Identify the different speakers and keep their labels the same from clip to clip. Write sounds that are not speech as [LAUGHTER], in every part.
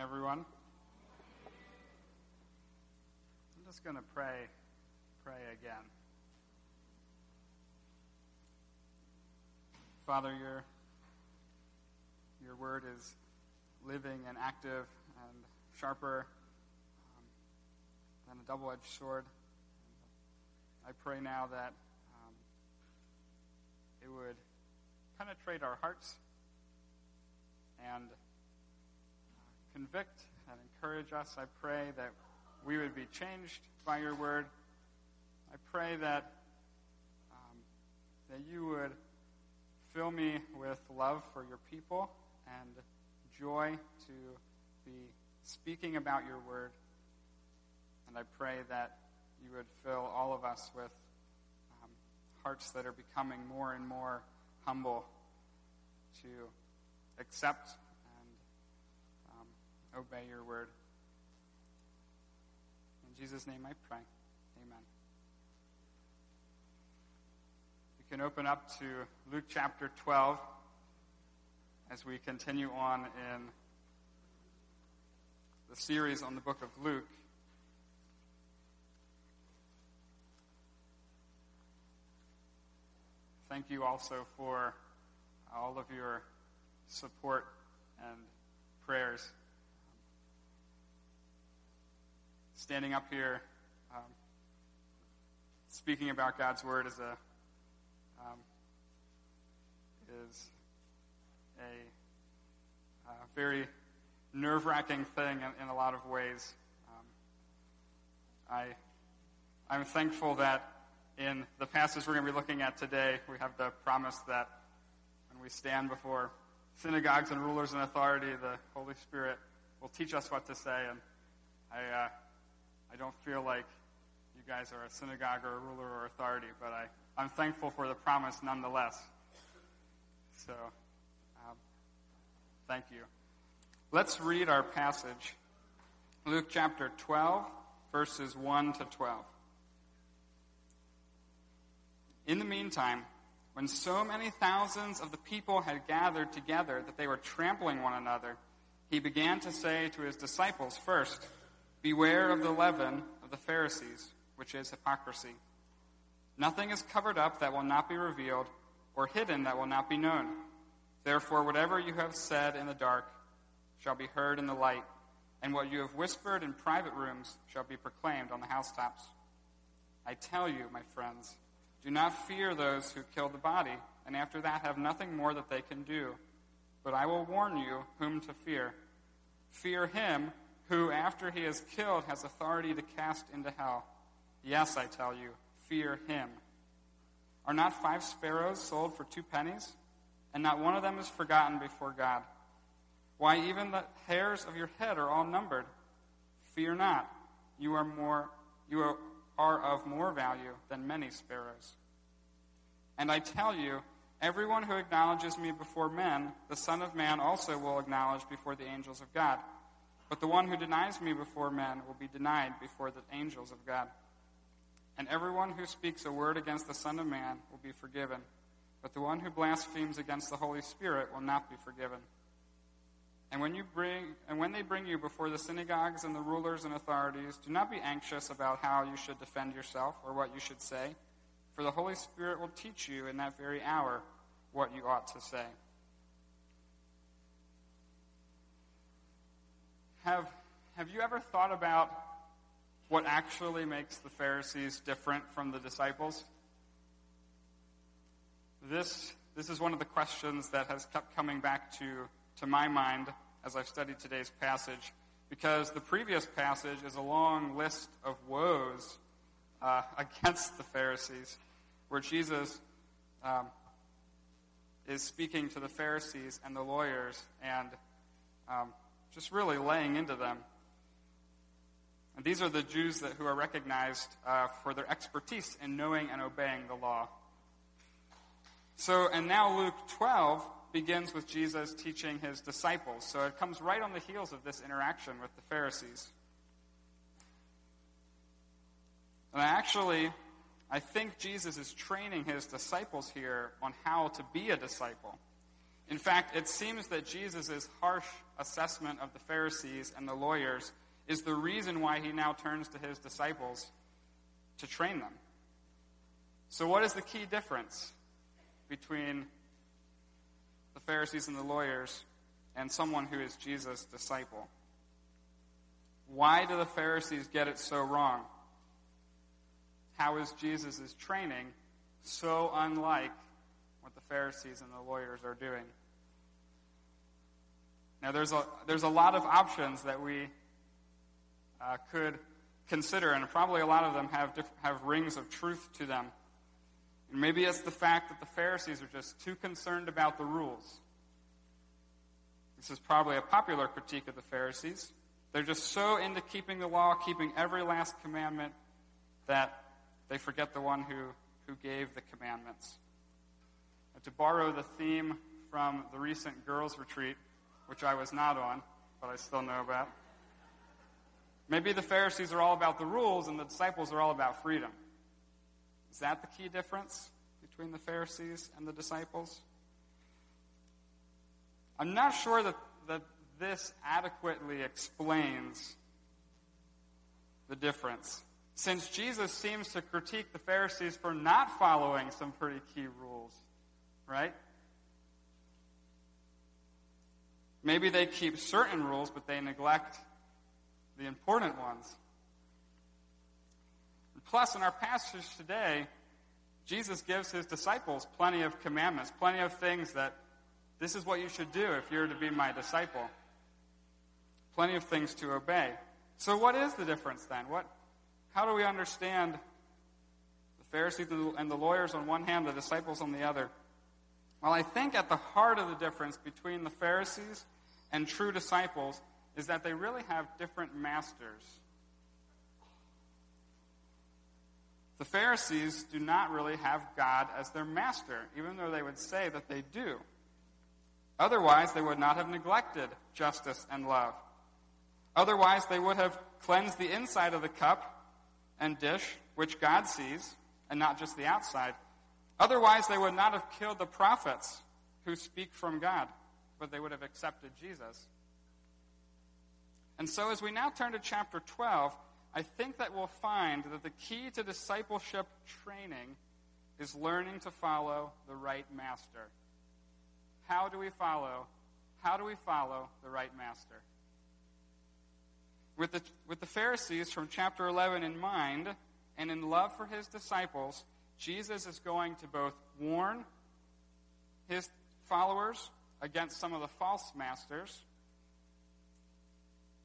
Speaker 1: everyone. I'm just going to pray, pray again. Father, your, your word is living and active and sharper um, than a double edged sword. I pray now that um, it would penetrate our hearts and convict and encourage us. I pray that we would be changed by your word. I pray that um, that you would fill me with love for your people and joy to be speaking about your word. And I pray that you would fill all of us with um, hearts that are becoming more and more humble to accept obey your word. In Jesus' name I pray. Amen. You can open up to Luke chapter 12 as we continue on in the series on the book of Luke. Thank you also for all of your support and prayers. Standing up here, um, speaking about God's word is a um, is a, a very nerve wracking thing in, in, a lot of ways. Um, I I'm thankful that in the passage we're going to be looking at today, we have the promise that when we stand before synagogues and rulers and authority, the Holy Spirit will teach us what to say. And I, uh, I don't feel like you guys are a synagogue or a ruler or authority, but I, I'm thankful for the promise nonetheless. So, um, thank you. Let's read our passage Luke chapter 12, verses 1 to 12. In the meantime, when so many thousands of the people had gathered together that they were trampling one another, he began to say to his disciples first, Beware of the leaven of the Pharisees, which is hypocrisy. Nothing is covered up that will not be revealed, or hidden that will not be known. Therefore, whatever you have said in the dark shall be heard in the light, and what you have whispered in private rooms shall be proclaimed on the housetops. I tell you, my friends, do not fear those who kill the body, and after that have nothing more that they can do. But I will warn you whom to fear. Fear him who, after he is killed, has authority to cast into hell. Yes, I tell you, fear him. Are not five sparrows sold for two pennies? And not one of them is forgotten before God. Why, even the hairs of your head are all numbered. Fear not. You are more, you are of more value than many sparrows. And I tell you, everyone who acknowledges me before men, the Son of Man also will acknowledge before the angels of God. But the one who denies me before men will be denied before the angels of God. And everyone who speaks a word against the Son of Man will be forgiven. But the one who blasphemes against the Holy Spirit will not be forgiven. And when you bring and when they bring you before the synagogues and the rulers and authorities, do not be anxious about how you should defend yourself or what you should say, for the Holy Spirit will teach you in that very hour what you ought to say. Have have you ever thought about what actually makes the Pharisees different from the disciples? This this is one of the questions that has kept coming back to to my mind as I've studied today's passage, because the previous passage is a long list of woes uh, [LAUGHS] against the Pharisees, where Jesus um, is speaking to the Pharisees and the lawyers and um, just really laying into them. And these are the Jews that, who are recognized uh, for their expertise in knowing and obeying the law. So, and now Luke 12 begins with Jesus teaching his disciples. So it comes right on the heels of this interaction with the Pharisees. And actually, I think Jesus is training his disciples here on how to be a disciple. In fact, it seems that Jesus' harsh assessment of the Pharisees and the lawyers is the reason why he now turns to his disciples to train them. So, what is the key difference between the Pharisees and the lawyers and someone who is Jesus' disciple? Why do the Pharisees get it so wrong? How is Jesus' training so unlike what the Pharisees and the lawyers are doing? Now, there's a, there's a lot of options that we uh, could consider, and probably a lot of them have, diff- have rings of truth to them. And maybe it's the fact that the Pharisees are just too concerned about the rules. This is probably a popular critique of the Pharisees. They're just so into keeping the law, keeping every last commandment, that they forget the one who, who gave the commandments. And to borrow the theme from the recent girls' retreat, which I was not on, but I still know about. Maybe the Pharisees are all about the rules and the disciples are all about freedom. Is that the key difference between the Pharisees and the disciples? I'm not sure that, that this adequately explains the difference, since Jesus seems to critique the Pharisees for not following some pretty key rules, right? Maybe they keep certain rules, but they neglect the important ones. Plus, in our passage today, Jesus gives his disciples plenty of commandments, plenty of things that this is what you should do if you're to be my disciple. Plenty of things to obey. So, what is the difference then? What, how do we understand the Pharisees and the lawyers on one hand, the disciples on the other? Well, I think at the heart of the difference between the Pharisees and true disciples is that they really have different masters. The Pharisees do not really have God as their master, even though they would say that they do. Otherwise, they would not have neglected justice and love. Otherwise, they would have cleansed the inside of the cup and dish, which God sees, and not just the outside. Otherwise, they would not have killed the prophets who speak from God, but they would have accepted Jesus. And so, as we now turn to chapter 12, I think that we'll find that the key to discipleship training is learning to follow the right master. How do we follow? How do we follow the right master? With the, with the Pharisees from chapter 11 in mind, and in love for his disciples, Jesus is going to both warn his followers against some of the false masters.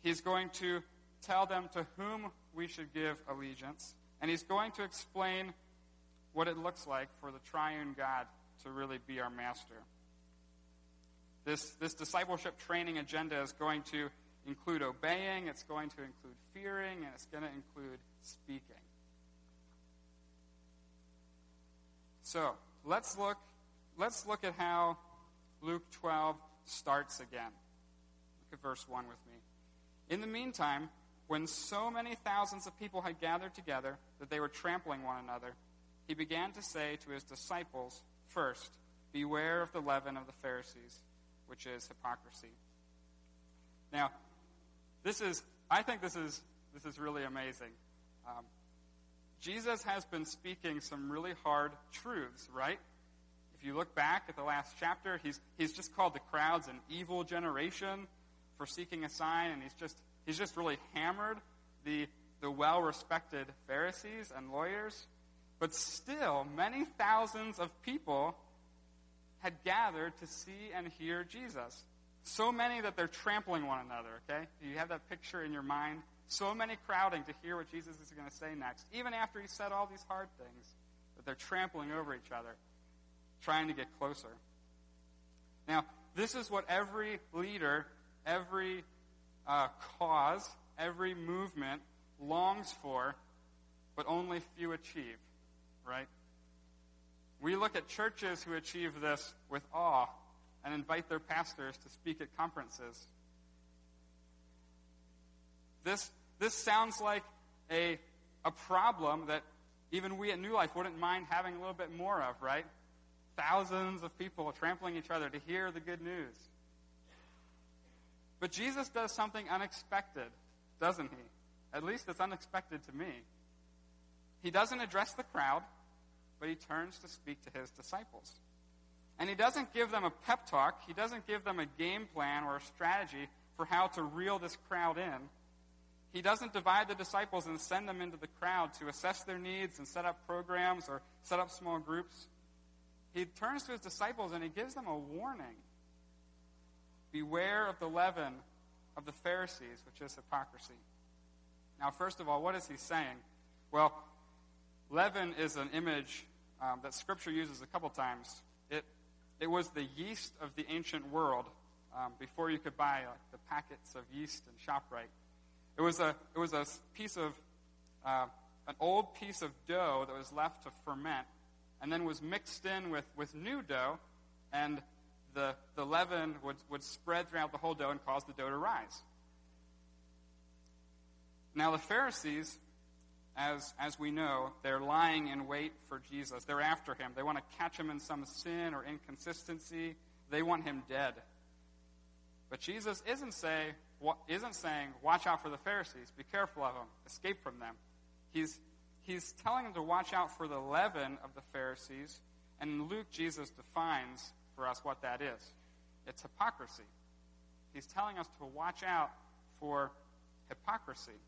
Speaker 1: He's going to tell them to whom we should give allegiance. And he's going to explain what it looks like for the triune God to really be our master. This, this discipleship training agenda is going to include obeying, it's going to include fearing, and it's going to include speaking. So let's look, let's look at how Luke 12 starts again. Look at verse 1 with me. In the meantime, when so many thousands of people had gathered together that they were trampling one another, he began to say to his disciples, First, beware of the leaven of the Pharisees, which is hypocrisy. Now, this is, I think this is, this is really amazing. Um, Jesus has been speaking some really hard truths, right? If you look back at the last chapter, he's, he's just called the crowds an evil generation for seeking a sign, and he's just, he's just really hammered the, the well respected Pharisees and lawyers. But still, many thousands of people had gathered to see and hear Jesus. So many that they're trampling one another, okay? You have that picture in your mind? So many crowding to hear what Jesus is going to say next, even after he said all these hard things, that they're trampling over each other, trying to get closer. Now, this is what every leader every uh, cause, every movement longs for, but only few achieve, right? We look at churches who achieve this with awe and invite their pastors to speak at conferences. This, this sounds like a, a problem that even we at New Life wouldn't mind having a little bit more of, right? thousands of people trampling each other to hear the good news. But Jesus does something unexpected, doesn't he? At least it's unexpected to me. He doesn't address the crowd, but he turns to speak to his disciples. And he doesn't give them a pep talk, he doesn't give them a game plan or a strategy for how to reel this crowd in. He doesn't divide the disciples and send them into the crowd to assess their needs and set up programs or set up small groups. He turns to his disciples and he gives them a warning. Beware of the leaven of the Pharisees, which is hypocrisy. Now, first of all, what is he saying? Well, leaven is an image um, that Scripture uses a couple times. It, it was the yeast of the ancient world um, before you could buy like, the packets of yeast in ShopRite. It was a, it was a piece of, uh, an old piece of dough that was left to ferment and then was mixed in with, with new dough, and the, the leaven would, would spread throughout the whole dough and cause the dough to rise. Now, the Pharisees, as, as we know, they're lying in wait for Jesus. They're after him. They want to catch him in some sin or inconsistency. They want him dead. But Jesus isn't, say, isn't saying, watch out for the Pharisees, be careful of them, escape from them. He's, he's telling them to watch out for the leaven of the Pharisees, and in Luke, Jesus defines for us what that is it's hypocrisy. He's telling us to watch out for hypocrisy.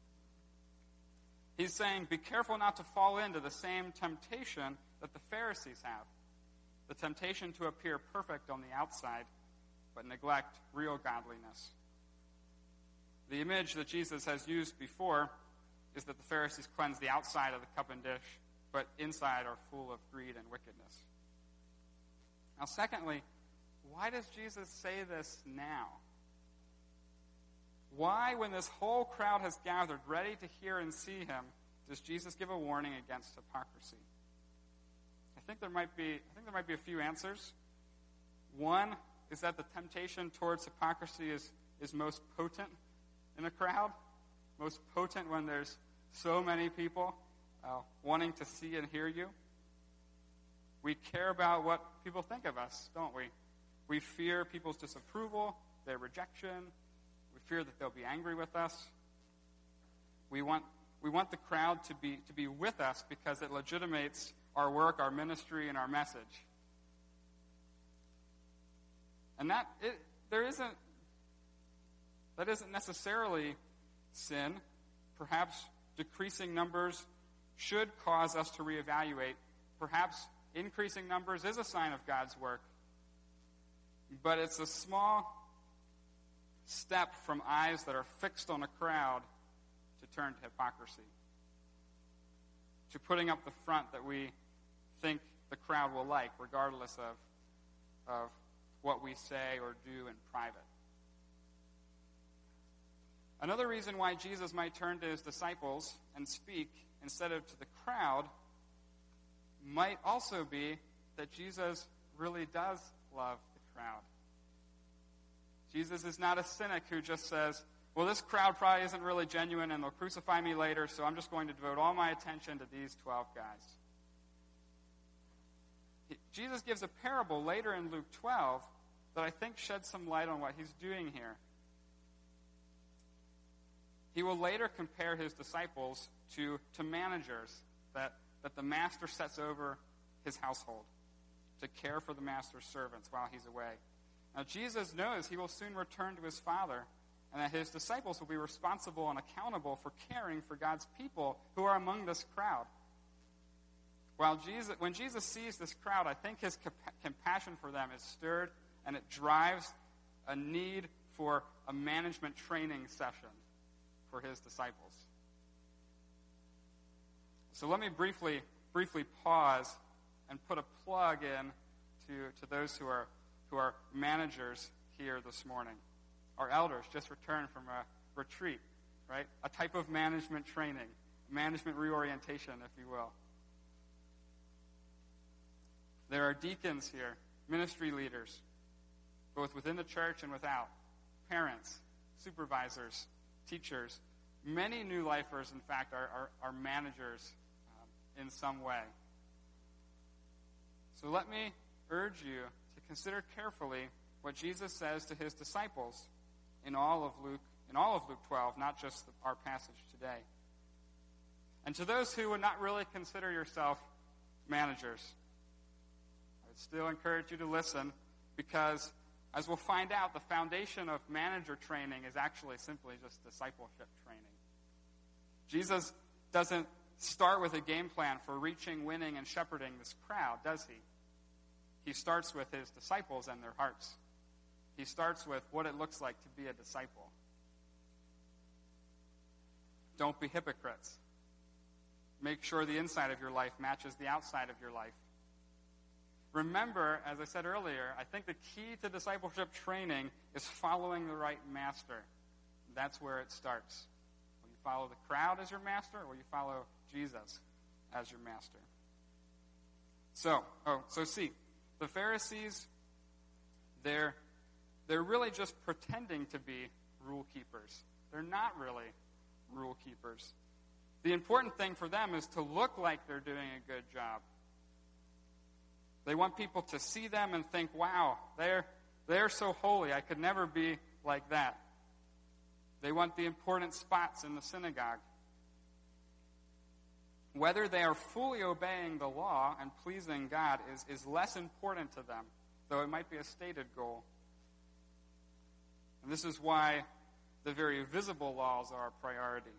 Speaker 1: He's saying, be careful not to fall into the same temptation that the Pharisees have the temptation to appear perfect on the outside, but neglect real godliness. The image that Jesus has used before is that the Pharisees cleanse the outside of the cup and dish, but inside are full of greed and wickedness. Now, secondly, why does Jesus say this now? Why, when this whole crowd has gathered ready to hear and see him, does Jesus give a warning against hypocrisy? I think there might be, I think there might be a few answers. One is that the temptation towards hypocrisy is, is most potent in a crowd, most potent when there's so many people uh, wanting to see and hear you. We care about what people think of us, don't we? We fear people's disapproval, their rejection. We fear that they'll be angry with us. We want, we want the crowd to be, to be with us because it legitimates our work, our ministry, and our message. And that, it, there isn't, that isn't necessarily sin. Perhaps decreasing numbers should cause us to reevaluate. Perhaps increasing numbers is a sign of God's work. But it's a small step from eyes that are fixed on a crowd to turn to hypocrisy, to putting up the front that we think the crowd will like, regardless of, of what we say or do in private. Another reason why Jesus might turn to his disciples and speak instead of to the crowd might also be that Jesus really does love the crowd. Jesus is not a cynic who just says, well, this crowd probably isn't really genuine and they'll crucify me later, so I'm just going to devote all my attention to these 12 guys. Jesus gives a parable later in Luke 12 that I think sheds some light on what he's doing here. He will later compare his disciples to, to managers that, that the master sets over his household to care for the master's servants while he's away. Now, Jesus knows he will soon return to his Father and that his disciples will be responsible and accountable for caring for God's people who are among this crowd. While Jesus, when Jesus sees this crowd, I think his compassion for them is stirred and it drives a need for a management training session for his disciples. So let me briefly, briefly pause and put a plug in to, to those who are, who are managers here this morning. Our elders just returned from a retreat, right? A type of management training, management reorientation, if you will. There are deacons here, ministry leaders, both within the church and without, parents, supervisors, teachers. Many new lifers, in fact, are, are, are managers um, in some way. So let me urge you to consider carefully what Jesus says to his disciples in all of Luke, in all of Luke 12, not just our passage today. And to those who would not really consider yourself managers, I would still encourage you to listen because, as we'll find out, the foundation of manager training is actually simply just discipleship training. Jesus doesn't start with a game plan for reaching, winning, and shepherding this crowd, does he? He starts with his disciples and their hearts. He starts with what it looks like to be a disciple. Don't be hypocrites. Make sure the inside of your life matches the outside of your life. Remember, as I said earlier, I think the key to discipleship training is following the right master. That's where it starts. Follow the crowd as your master, or you follow Jesus as your master? So, oh, so see, the Pharisees, they're, they're really just pretending to be rule keepers. They're not really rule keepers. The important thing for them is to look like they're doing a good job. They want people to see them and think, wow, they're, they're so holy. I could never be like that. They want the important spots in the synagogue. Whether they are fully obeying the law and pleasing God is, is less important to them, though it might be a stated goal. And this is why the very visible laws are a priority.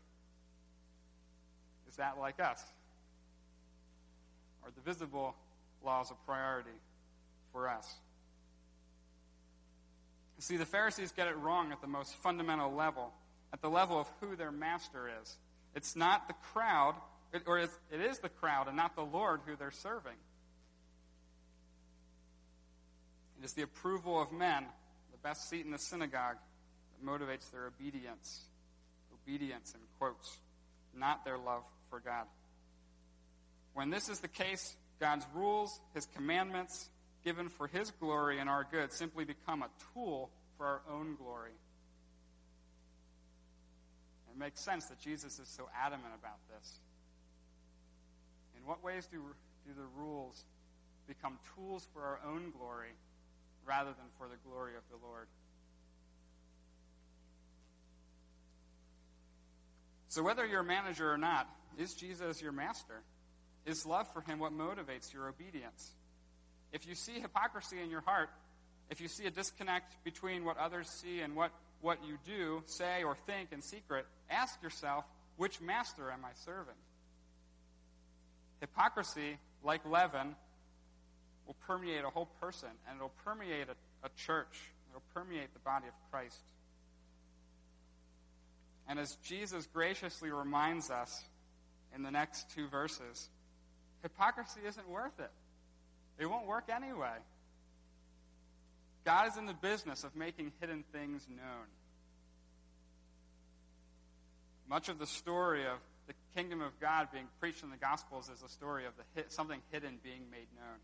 Speaker 1: Is that like us? Are the visible laws a priority for us? See, the Pharisees get it wrong at the most fundamental level, at the level of who their master is. It's not the crowd, or it is the crowd and not the Lord who they're serving. It is the approval of men, the best seat in the synagogue, that motivates their obedience. Obedience in quotes, not their love for God. When this is the case, God's rules, His commandments, given for His glory and our good, simply become a tool for our own glory. It makes sense that Jesus is so adamant about this. In what ways do, do the rules become tools for our own glory rather than for the glory of the Lord? So, whether you're a manager or not, is Jesus your master? Is love for him what motivates your obedience? If you see hypocrisy in your heart, if you see a disconnect between what others see and what, what you do, say, or think in secret, ask yourself, which master am I serving? Hypocrisy, like leaven, will permeate a whole person, and it'll permeate a, a church. It'll permeate the body of Christ. And as Jesus graciously reminds us in the next two verses, hypocrisy isn't worth it. It won't work anyway. God is in the business of making hidden things known. Much of the story of the kingdom of God being preached in the Gospels is a story of the, something hidden being made known.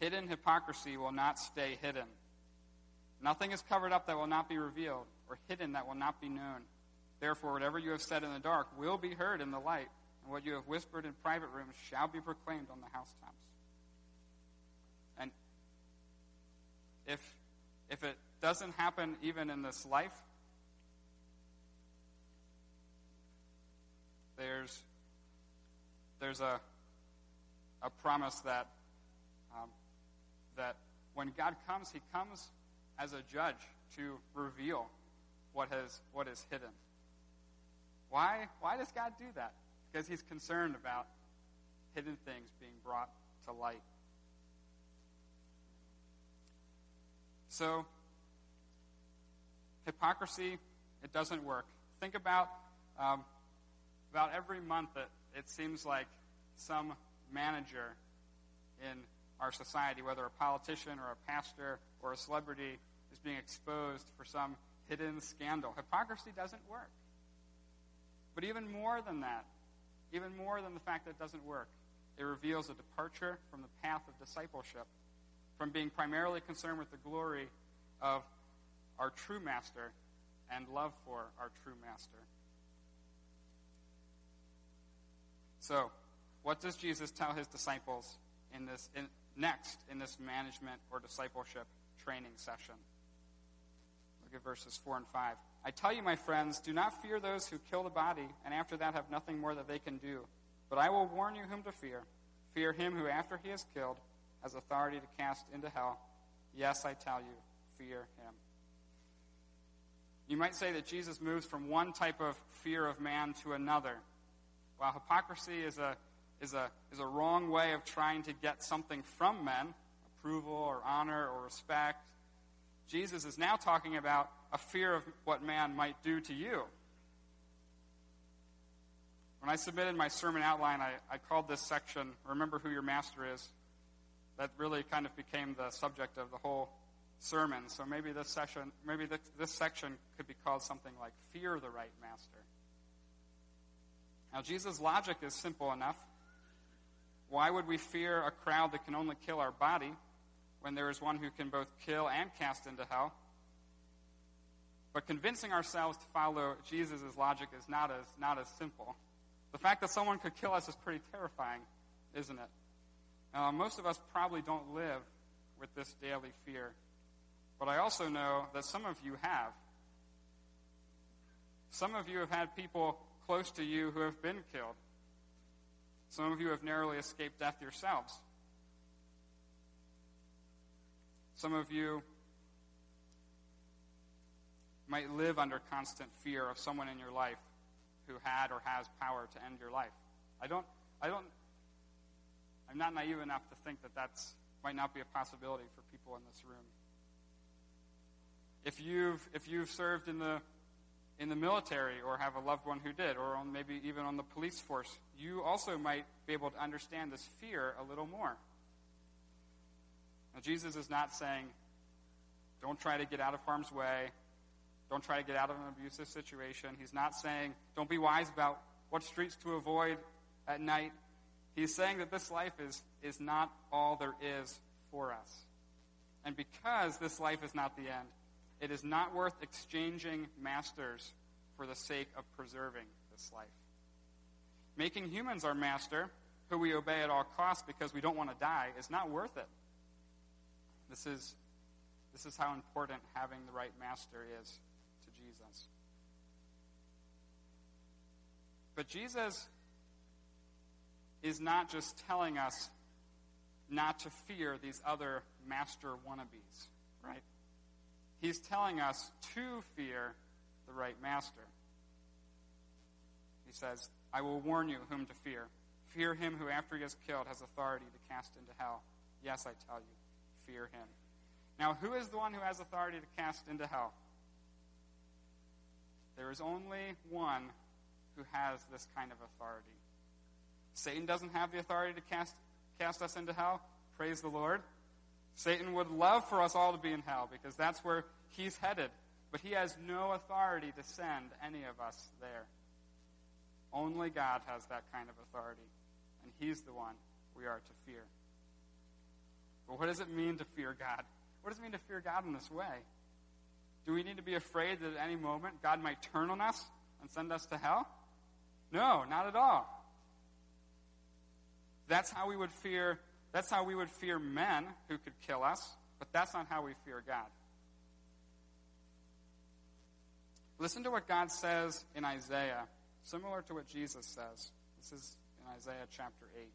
Speaker 1: Hidden hypocrisy will not stay hidden. Nothing is covered up that will not be revealed, or hidden that will not be known. Therefore, whatever you have said in the dark will be heard in the light, and what you have whispered in private rooms shall be proclaimed on the housetops. And if, if it doesn't happen even in this life, there's, there's a, a promise that, um, that when God comes, he comes as a judge to reveal what, has, what is hidden. Why, why does God do that? Because he's concerned about hidden things being brought to light. So, hypocrisy, it doesn't work. Think about um, about every month that it seems like some manager in our society, whether a politician or a pastor or a celebrity, is being exposed for some hidden scandal. Hypocrisy doesn't work. But even more than that, even more than the fact that it doesn't work, it reveals a departure from the path of discipleship, from being primarily concerned with the glory of our true master and love for our true master. So, what does Jesus tell his disciples in this in, next in this management or discipleship training session. Look at verses 4 and 5. I tell you, my friends, do not fear those who kill the body, and after that have nothing more that they can do. But I will warn you whom to fear. Fear him who, after he is killed, has authority to cast into hell. Yes, I tell you, fear him. You might say that Jesus moves from one type of fear of man to another. While hypocrisy is a, is a, is a wrong way of trying to get something from men, approval or honor or respect, Jesus is now talking about a fear of what man might do to you. When I submitted my sermon outline, I, I called this section, Remember Who Your Master Is. That really kind of became the subject of the whole sermon. So maybe this session, maybe this, this section could be called something like Fear the Right Master. Now, Jesus' logic is simple enough. Why would we fear a crowd that can only kill our body when there is one who can both kill and cast into hell? But convincing ourselves to follow Jesus' logic is not as, not as simple. The fact that someone could kill us is pretty terrifying, isn't it? Most of us probably don't live with this daily fear. But I also know that some of you have. Some of you have had people close to you who have been killed. Some of you have narrowly escaped death yourselves. Some of you might live under constant fear of someone in your life who had or has power to end your life. I don't, I don't, I'm not naive enough to think that that's might not be a possibility for people in this room. If you've, if you've served in the, in the military or have a loved one who did, or on maybe even on the police force, you also might be able to understand this fear a little more. Now, Jesus is not saying, don't try to get out of harm's way, don't try to get out of an abusive situation. He's not saying, don't be wise about what streets to avoid at night. He's saying that this life is, is not all there is for us. And because this life is not the end, it is not worth exchanging masters for the sake of preserving this life. Making humans our master, who we obey at all costs because we don't want to die, is not worth it. This is, this is how important having the right master is to Jesus. But Jesus is not just telling us not to fear these other master wannabes, right? He's telling us to fear the right master. He says, I will warn you whom to fear. Fear him who, after he is killed, has authority to cast into hell. Yes, I tell you, fear him. Now, who is the one who has authority to cast into hell? There is only one who has this kind of authority. Satan doesn't have the authority to cast, cast us into hell. Praise the Lord. Satan would love for us all to be in hell because that's where he's headed. But he has no authority to send any of us there. Only God has that kind of authority, and he's the one we are to fear. But what does it mean to fear God? What does it mean to fear God in this way? Do we need to be afraid that at any moment God might turn on us and send us to hell? No, not at all. That's how we would fear that's how we would fear men who could kill us, but that's not how we fear God. Listen to what God says in Isaiah, similar to what Jesus says. This is in Isaiah chapter 8.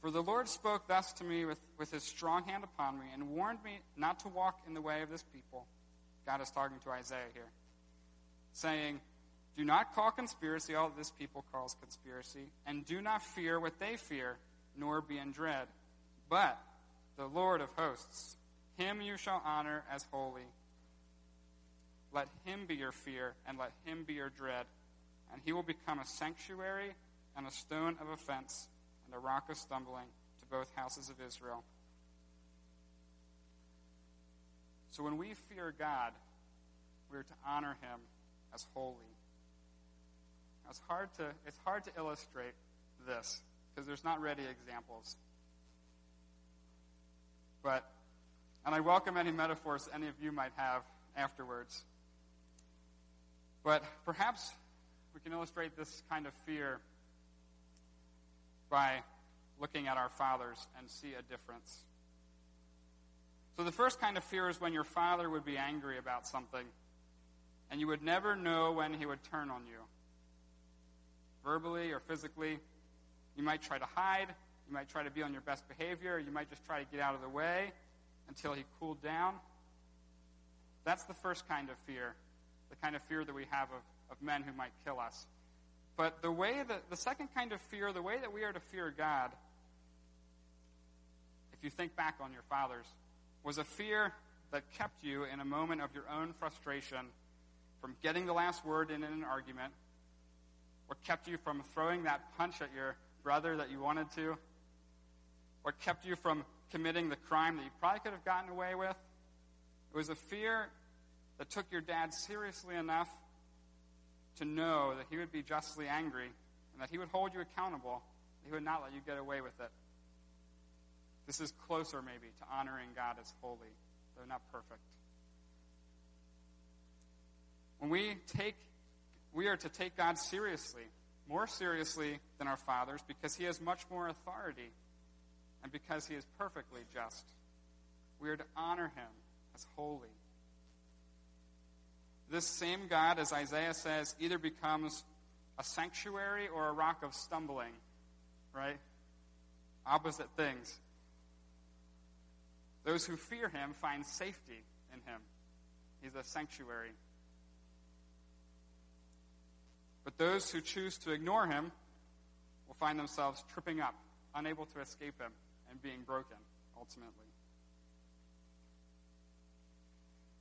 Speaker 1: For the Lord spoke thus to me with, with his strong hand upon me and warned me not to walk in the way of this people. God is talking to Isaiah here, saying, do not call conspiracy all this people calls conspiracy, and do not fear what they fear, nor be in dread. But the Lord of hosts, him you shall honor as holy. Let him be your fear, and let him be your dread. And he will become a sanctuary and a stone of offense and a rock of stumbling to both houses of Israel. So when we fear God, we are to honor him as holy. It's hard to, it's hard to illustrate this because there's not ready examples. But, and I welcome any metaphors any of you might have afterwards. But perhaps we can illustrate this kind of fear by looking at our fathers and see a difference. So, the first kind of fear is when your father would be angry about something and you would never know when he would turn on you. Verbally or physically, you might try to hide, you might try to be on your best behavior, you might just try to get out of the way until he cooled down. That's the first kind of fear, the kind of fear that we have of, of men who might kill us. But the way that the second kind of fear, the way that we are to fear God, if you think back on your fathers, was a fear that kept you in a moment of your own frustration from getting the last word in an argument, what kept you from throwing that punch at your brother that you wanted to, what kept you from committing the crime that you probably could have gotten away with. It was a fear that took your dad seriously enough to know that he would be justly angry and that he would hold you accountable, he would not let you get away with it. This is closer, maybe, to honoring God as holy, though not perfect. When we take, we are to take God seriously, more seriously than our fathers, because he has much more authority and because he is perfectly just. We are to honor him as holy. This same God, as Isaiah says, either becomes a sanctuary or a rock of stumbling, right? Opposite things. Those who fear him find safety in him. He's a sanctuary. But those who choose to ignore him will find themselves tripping up, unable to escape him, and being broken, ultimately.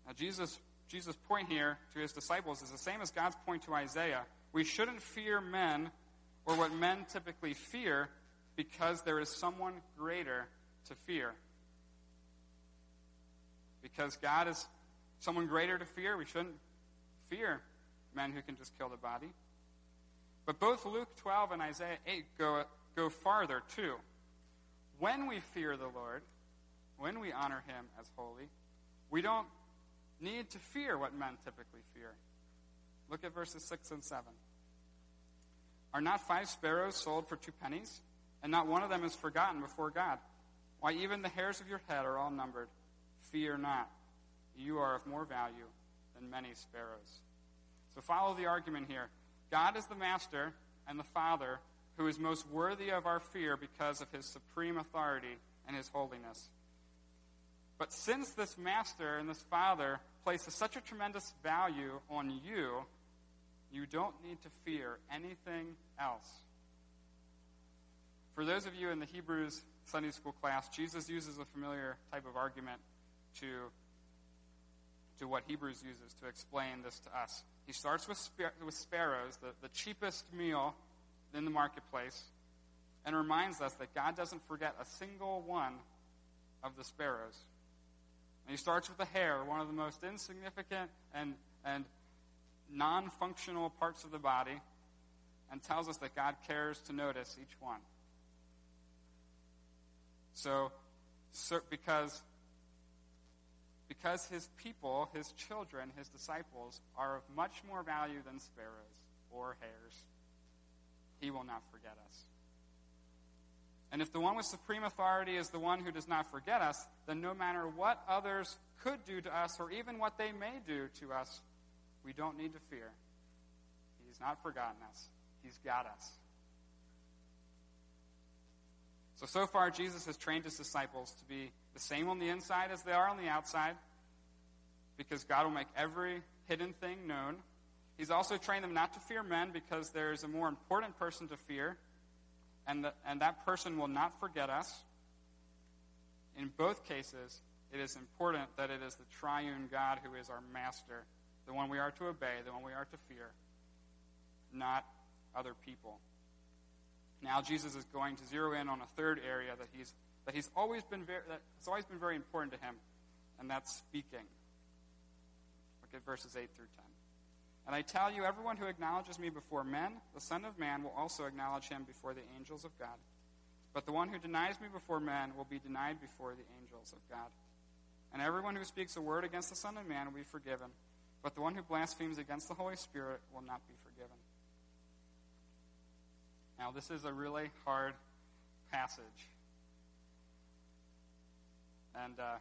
Speaker 1: Now, Jesus, Jesus' point here to his disciples is the same as God's point to Isaiah. We shouldn't fear men or what men typically fear because there is someone greater to fear because God is someone greater to fear. We shouldn't fear men who can just kill the body. But both Luke 12 and Isaiah 8 go, go farther, too. When we fear the Lord, when we honor him as holy, we don't need to fear what men typically fear. Look at verses 6 and 7. Are not five sparrows sold for two pennies? And not one of them is forgotten before God. Why, even the hairs of your head are all numbered. Fear not. You are of more value than many sparrows. So follow the argument here. God is the master and the father who is most worthy of our fear because of his supreme authority and his holiness. But since this master and this father places such a tremendous value on you, you don't need to fear anything else. For those of you in the Hebrews Sunday school class, Jesus uses a familiar type of argument to, to what Hebrews uses to explain this to us. He starts with, spar- with sparrows, the, the cheapest meal in the marketplace, and reminds us that God doesn't forget a single one of the sparrows. And he starts with the hair, one of the most insignificant and, and non functional parts of the body, and tells us that God cares to notice each one. So, so because because his people, his children, his disciples, are of much more value than sparrows or hairs. He will not forget us. And if the one with supreme authority is the one who does not forget us, then no matter what others could do to us or even what they may do to us, we don't need to fear. He's not forgotten us, He's got us. So, so far, Jesus has trained his disciples to be the same on the inside as they are on the outside, because God will make every hidden thing known. He's also trained them not to fear men, because there is a more important person to fear, and, the, and that person will not forget us. In both cases, it is important that it is the triune God who is our master, the one we are to obey, the one we are to fear, not other people. Now Jesus is going to zero in on a third area that he's that he's always been very that's always been very important to him, and that's speaking. Look at verses eight through ten. And I tell you, everyone who acknowledges me before men, the Son of Man will also acknowledge him before the angels of God. But the one who denies me before men will be denied before the angels of God. And everyone who speaks a word against the Son of Man will be forgiven, but the one who blasphemes against the Holy Spirit will not be forgiven. Now, this is a really hard passage. And uh,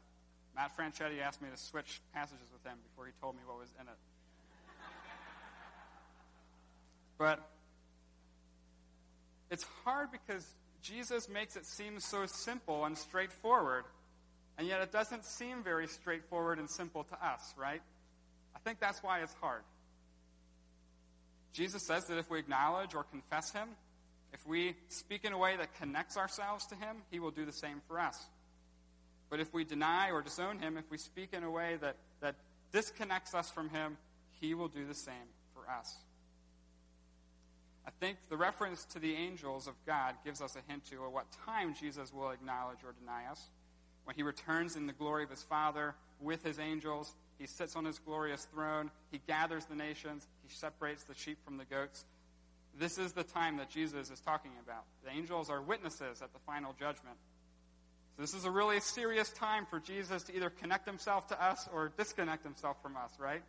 Speaker 1: Matt Franchetti asked me to switch passages with him before he told me what was in it. But it's hard because Jesus makes it seem so simple and straightforward, and yet it doesn't seem very straightforward and simple to us, right? I think that's why it's hard. Jesus says that if we acknowledge or confess Him, if we speak in a way that connects ourselves to Him, He will do the same for us. But if we deny or disown Him, if we speak in a way that, that disconnects us from Him, He will do the same for us. I think the reference to the angels of God gives us a hint to at what time Jesus will acknowledge or deny us. When he returns in the glory of his Father with his angels, he sits on his glorious throne, he gathers the nations, he separates the sheep from the goats. This is the time that Jesus is talking about. The angels are witnesses at the final judgment. So this is a really serious time for Jesus to either connect himself to us or disconnect himself from us, right?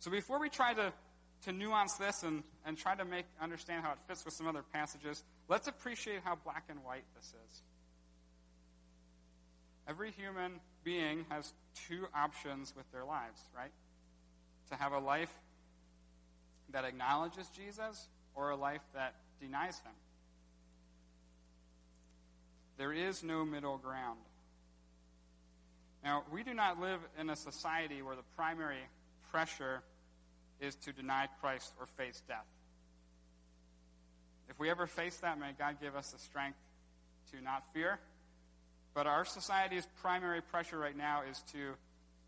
Speaker 1: So before we try to to nuance this and, and try to make understand how it fits with some other passages, let's appreciate how black and white this is. Every human being has two options with their lives, right? To have a life that acknowledges Jesus or a life that denies him. There is no middle ground. Now, we do not live in a society where the primary pressure is to deny Christ or face death. If we ever face that, may God give us the strength to not fear. But our society's primary pressure right now is to,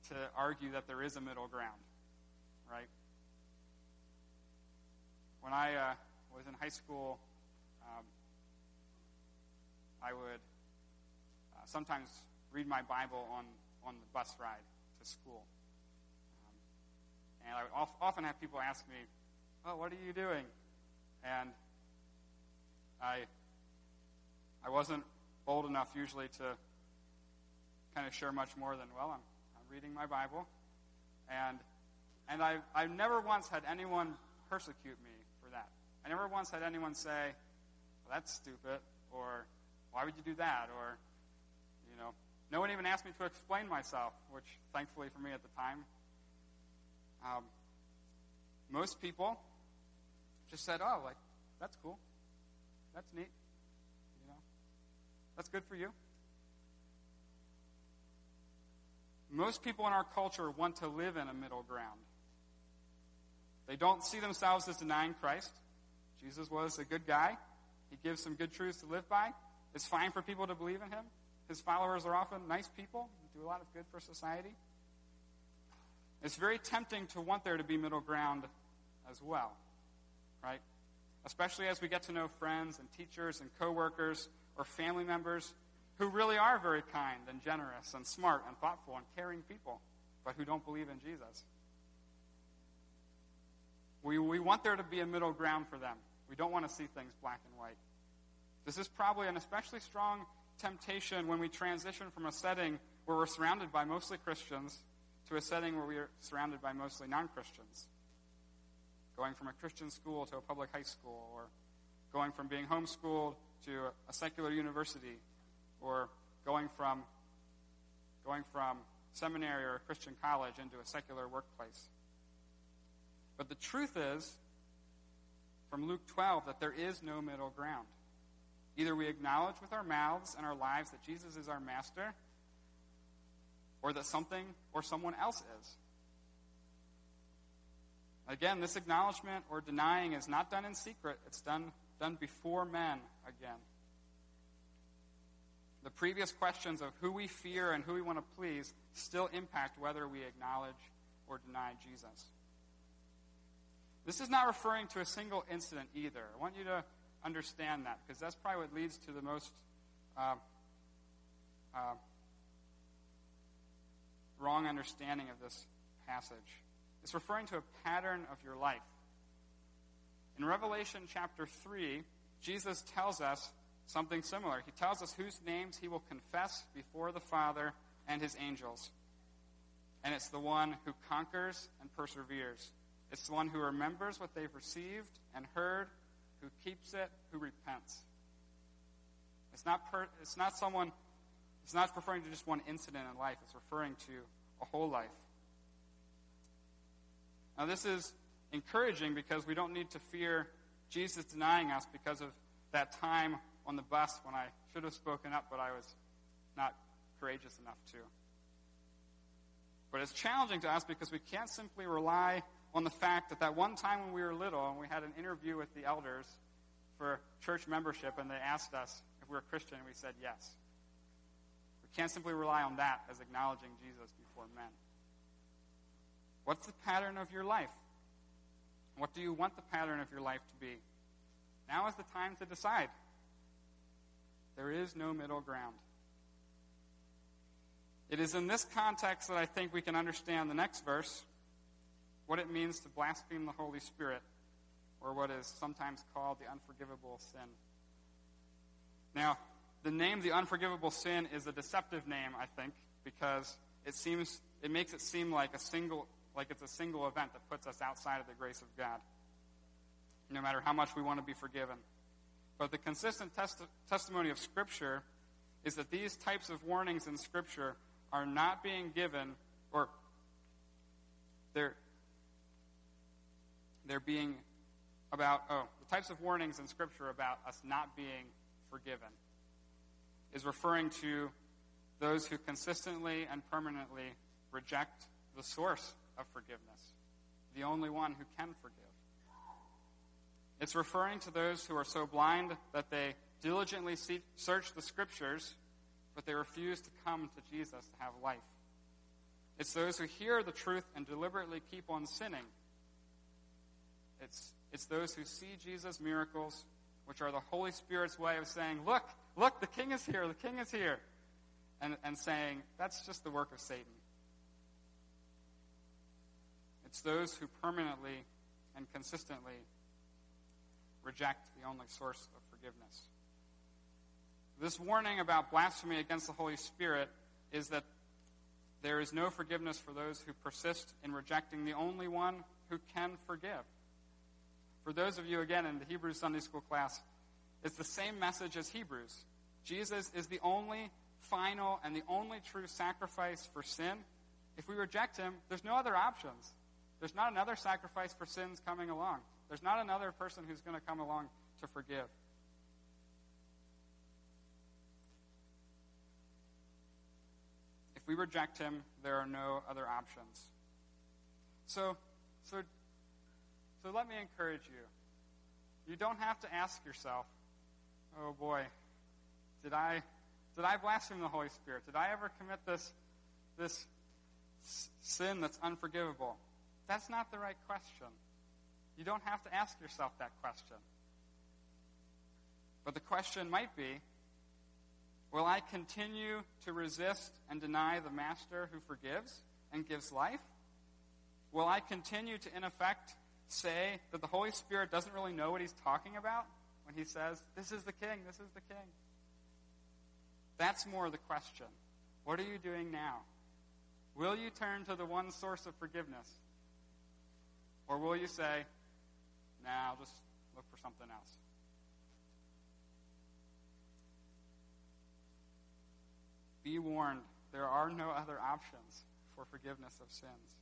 Speaker 1: to argue that there is a middle ground, right? When I uh, was in high school, um, I would uh, sometimes read my Bible on, on the bus ride to school. And I would often have people ask me, Oh, what are you doing? And I, I wasn't bold enough usually to kind of share much more than, well, I'm, I'm reading my Bible. And, and I, I never once had anyone persecute me. I never once had anyone say, well, that's stupid, or why would you do that, or, you know, no one even asked me to explain myself, which thankfully for me at the time um, most people just said, "Oh, like that's cool, that's neat, you know, that's good for you." Most people in our culture want to live in a middle ground. They don't see themselves as denying Christ. Jesus was a good guy. He gives some good truths to live by. It's fine for people to believe in him. His followers are often nice people, do a lot of good for society. It's very tempting to want there to be middle ground as well, right? Especially as we get to know friends and teachers and coworkers or family members who really are very kind and generous and smart and thoughtful and caring people, but who don't believe in Jesus. We, we want there to be a middle ground for them. We don't want to see things black and white. This is probably an especially strong temptation when we transition from a setting where we're surrounded by mostly Christians to a setting where we are surrounded by mostly non Christians. Going from a Christian school to a public high school, or going from being homeschooled to a secular university, or going from, going from seminary or a Christian college into a secular workplace. But the truth is, from Luke 12, that there is no middle ground. Either we acknowledge with our mouths and our lives that Jesus is our master, or that something or someone else is. Again, this acknowledgement or denying is not done in secret, it's done, done before men again. The previous questions of who we fear and who we want to please still impact whether we acknowledge or deny Jesus. This is not referring to a single incident either. I want you to understand that because that's probably what leads to the most uh, uh, wrong understanding of this passage. It's referring to a pattern of your life. In Revelation chapter 3, Jesus tells us something similar. He tells us whose names he will confess before the Father and his angels. And it's the one who conquers and perseveres. It's the one who remembers what they've received and heard, who keeps it, who repents. It's not, per, it's not someone, it's not referring to just one incident in life, it's referring to a whole life. Now, this is encouraging because we don't need to fear Jesus denying us because of that time on the bus when I should have spoken up, but I was not courageous enough to. But it's challenging to us because we can't simply rely on the fact that that one time when we were little and we had an interview with the elders for church membership and they asked us if we were Christian and we said yes. We can't simply rely on that as acknowledging Jesus before men. What's the pattern of your life? What do you want the pattern of your life to be? Now is the time to decide. There is no middle ground. It is in this context that I think we can understand the next verse, what it means to blaspheme the Holy Spirit, or what is sometimes called the unforgivable sin. Now, the name the unforgivable sin is a deceptive name, I think, because it seems it makes it seem like a single like it's a single event that puts us outside of the grace of God. No matter how much we want to be forgiven. But the consistent testi- testimony of Scripture is that these types of warnings in Scripture are not being given, or they're, they're being about, oh, the types of warnings in Scripture about us not being forgiven is referring to those who consistently and permanently reject the source of forgiveness, the only one who can forgive. It's referring to those who are so blind that they diligently search the scriptures, but they refuse to come to Jesus to have life. It's those who hear the truth and deliberately keep on sinning. It's, it's those who see Jesus' miracles, which are the Holy Spirit's way of saying, Look, look, the king is here, the king is here. And, and saying, That's just the work of Satan. It's those who permanently and consistently reject the only source of forgiveness. This warning about blasphemy against the Holy Spirit is that there is no forgiveness for those who persist in rejecting the only one who can forgive. For those of you, again, in the Hebrew Sunday School class, it's the same message as Hebrews. Jesus is the only final and the only true sacrifice for sin. If we reject him, there's no other options. There's not another sacrifice for sins coming along. There's not another person who's going to come along to forgive. If we reject him, there are no other options. So, so, so let me encourage you. You don't have to ask yourself, "Oh boy, did I did I blaspheme the Holy Spirit? Did I ever commit this this sin that's unforgivable?" That's not the right question. You don't have to ask yourself that question. But the question might be Will I continue to resist and deny the Master who forgives and gives life? Will I continue to, in effect, say that the Holy Spirit doesn't really know what he's talking about when he says, This is the King, this is the King? That's more the question. What are you doing now? Will you turn to the one source of forgiveness? Or will you say, nah, I'll just look for something else? Be warned, there are no other options for forgiveness of sins.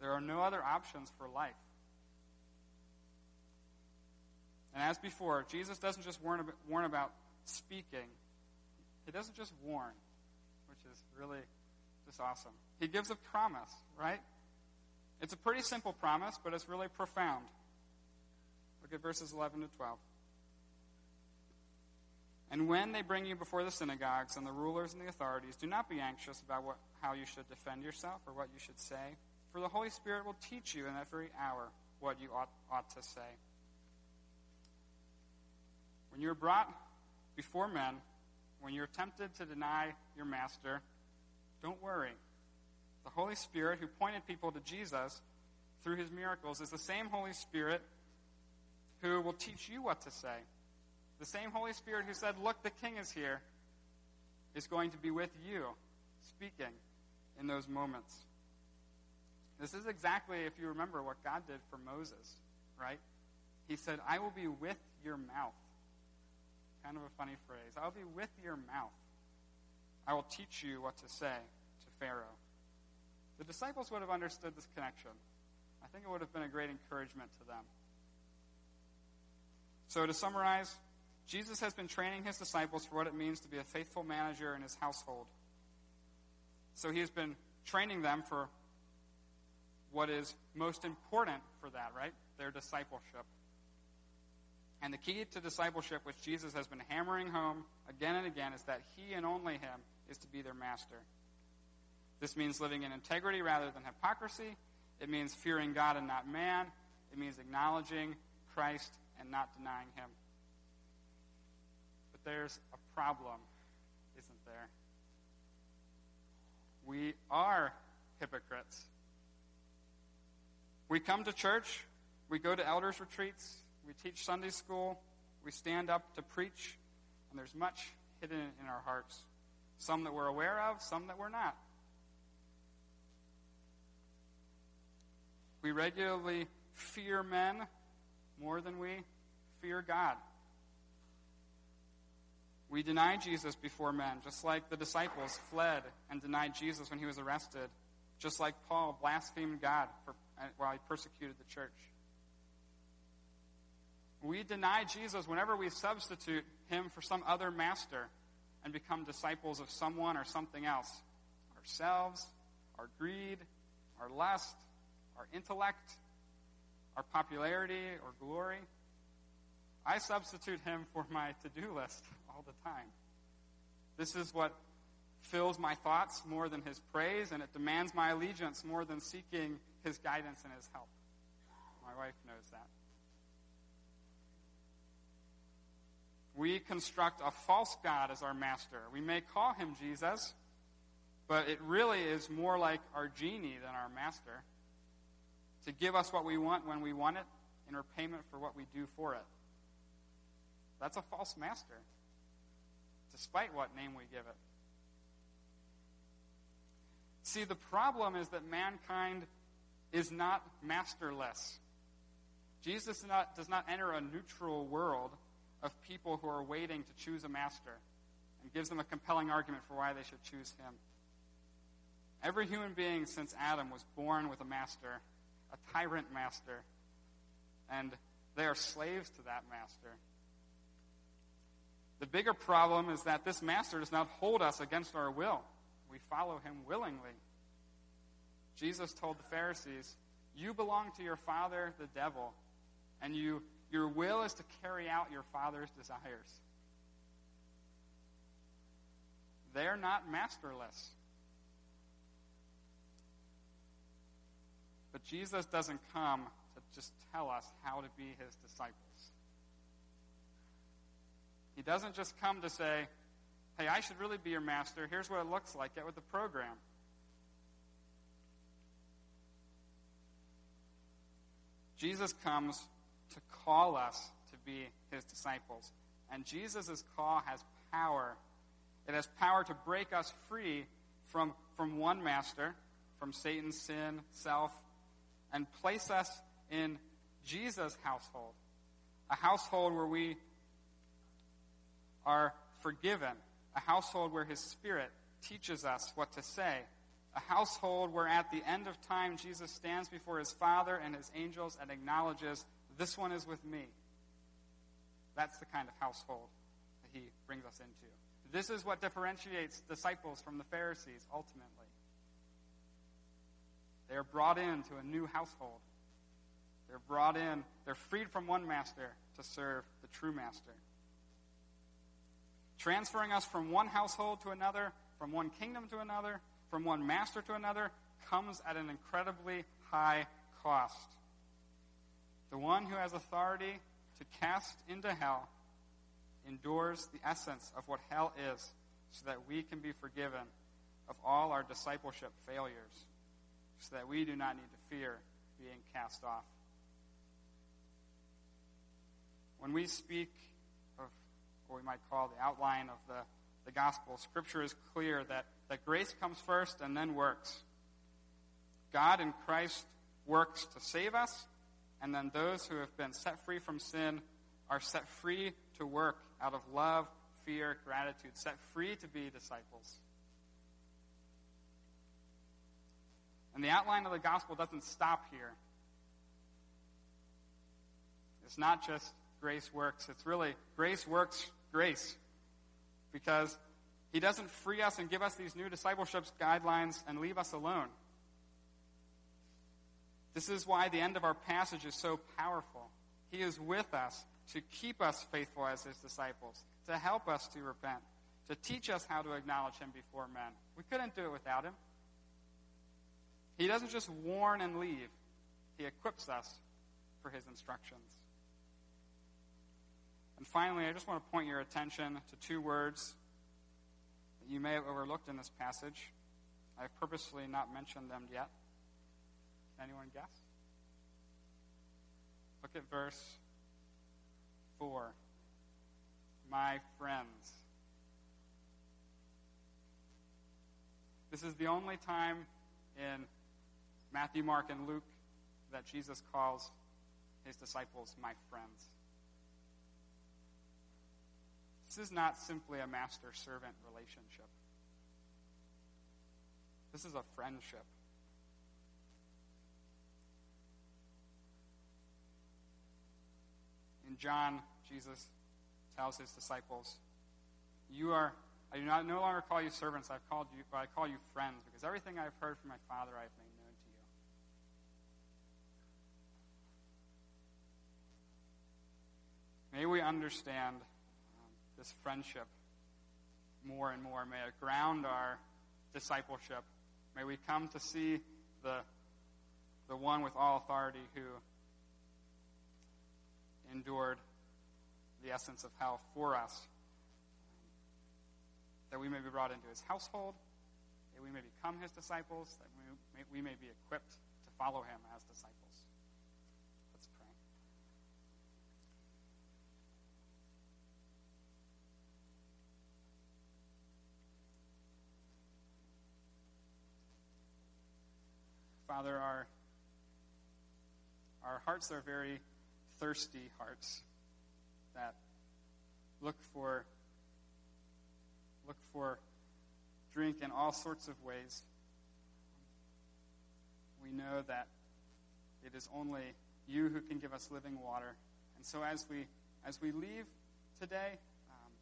Speaker 1: There are no other options for life. And as before, Jesus doesn't just warn about, warn about speaking, he doesn't just warn, which is really just awesome. He gives a promise, right? It's a pretty simple promise, but it's really profound. Look at verses 11 to 12. And when they bring you before the synagogues and the rulers and the authorities, do not be anxious about what, how you should defend yourself or what you should say, for the Holy Spirit will teach you in that very hour what you ought, ought to say. When you're brought before men, when you're tempted to deny your master, don't worry. The Holy Spirit who pointed people to Jesus through his miracles is the same Holy Spirit who will teach you what to say. The same Holy Spirit who said, Look, the King is here, is going to be with you, speaking in those moments. This is exactly, if you remember, what God did for Moses, right? He said, I will be with your mouth. Kind of a funny phrase. I'll be with your mouth. I will teach you what to say to Pharaoh. The disciples would have understood this connection. I think it would have been a great encouragement to them. So, to summarize, Jesus has been training his disciples for what it means to be a faithful manager in his household. So, he has been training them for what is most important for that, right? Their discipleship. And the key to discipleship, which Jesus has been hammering home again and again, is that he and only him is to be their master. This means living in integrity rather than hypocrisy. It means fearing God and not man. It means acknowledging Christ and not denying him. But there's a problem, isn't there? We are hypocrites. We come to church, we go to elders' retreats, we teach Sunday school, we stand up to preach, and there's much hidden in our hearts. Some that we're aware of, some that we're not. We regularly fear men more than we fear God. We deny Jesus before men, just like the disciples fled and denied Jesus when he was arrested, just like Paul blasphemed God for, uh, while he persecuted the church. We deny Jesus whenever we substitute him for some other master and become disciples of someone or something else ourselves, our greed, our lust, our intellect, our popularity or glory. I substitute him for my to do list all the time. This is what fills my thoughts more than his praise, and it demands my allegiance more than seeking his guidance and his help. My wife knows that. We construct a false God as our master. We may call him Jesus, but it really is more like our genie than our master to give us what we want when we want it in repayment for what we do for it. That's a false master, despite what name we give it. See, the problem is that mankind is not masterless. Jesus does not, does not enter a neutral world of people who are waiting to choose a master and gives them a compelling argument for why they should choose him. Every human being since Adam was born with a master, a tyrant master, and they are slaves to that master. The bigger problem is that this master does not hold us against our will. We follow him willingly. Jesus told the Pharisees, You belong to your father, the devil, and you your will is to carry out your father's desires. They're not masterless. But Jesus doesn't come to just tell us how to be his disciples. He doesn't just come to say, hey, I should really be your master. Here's what it looks like. Get with the program. Jesus comes to call us to be his disciples. And Jesus' call has power. It has power to break us free from, from one master, from Satan's sin, self, and place us in Jesus' household. A household where we are forgiven. A household where his spirit teaches us what to say. A household where at the end of time Jesus stands before his Father and his angels and acknowledges this one is with me. That's the kind of household that he brings us into. This is what differentiates disciples from the Pharisees ultimately. They are brought into a new household. They're brought in, they're freed from one master to serve the true master. Transferring us from one household to another, from one kingdom to another, from one master to another, comes at an incredibly high cost. The one who has authority to cast into hell endures the essence of what hell is so that we can be forgiven of all our discipleship failures, so that we do not need to fear being cast off. When we speak of what we might call the outline of the, the gospel, Scripture is clear that, that grace comes first and then works. God in Christ works to save us and then those who have been set free from sin are set free to work out of love, fear, gratitude, set free to be disciples. And the outline of the gospel doesn't stop here. It's not just grace works, it's really grace works grace. Because he doesn't free us and give us these new discipleship guidelines and leave us alone. This is why the end of our passage is so powerful. He is with us to keep us faithful as his disciples, to help us to repent, to teach us how to acknowledge him before men. We couldn't do it without him. He doesn't just warn and leave, he equips us for his instructions. And finally, I just want to point your attention to two words that you may have overlooked in this passage. I've purposely not mentioned them yet. Anyone guess? Look at verse 4. My friends. This is the only time in Matthew, Mark, and Luke that Jesus calls his disciples my friends. This is not simply a master servant relationship, this is a friendship. In John, Jesus tells his disciples, You are, I do not no longer call you servants, I've called you, but I call you friends, because everything I've heard from my Father I've made known to you. May we understand um, this friendship more and more. May it ground our discipleship. May we come to see the, the one with all authority who endured the essence of hell for us, that we may be brought into his household, that we may become his disciples, that we may, we may be equipped to follow him as disciples. Let's pray. Father, our, our hearts are very thirsty hearts that look for look for drink in all sorts of ways. We know that it is only you who can give us living water. And so as we as we leave today, um,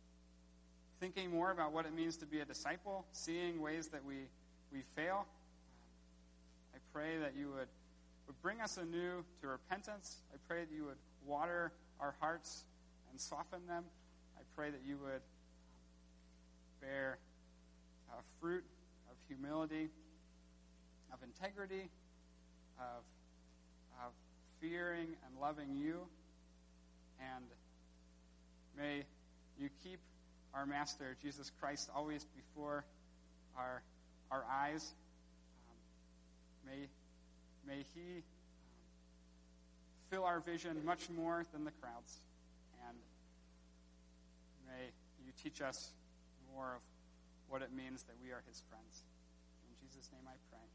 Speaker 1: thinking more about what it means to be a disciple, seeing ways that we we fail, um, I pray that you would would bring us anew to repentance. I pray that you would water our hearts and soften them. I pray that you would bear uh, fruit of humility, of integrity, of, of fearing and loving you. And may you keep our Master, Jesus Christ, always before our, our eyes. Um, may May He fill our vision much more than the crowds. And may you teach us more of what it means that we are His friends. In Jesus' name I pray.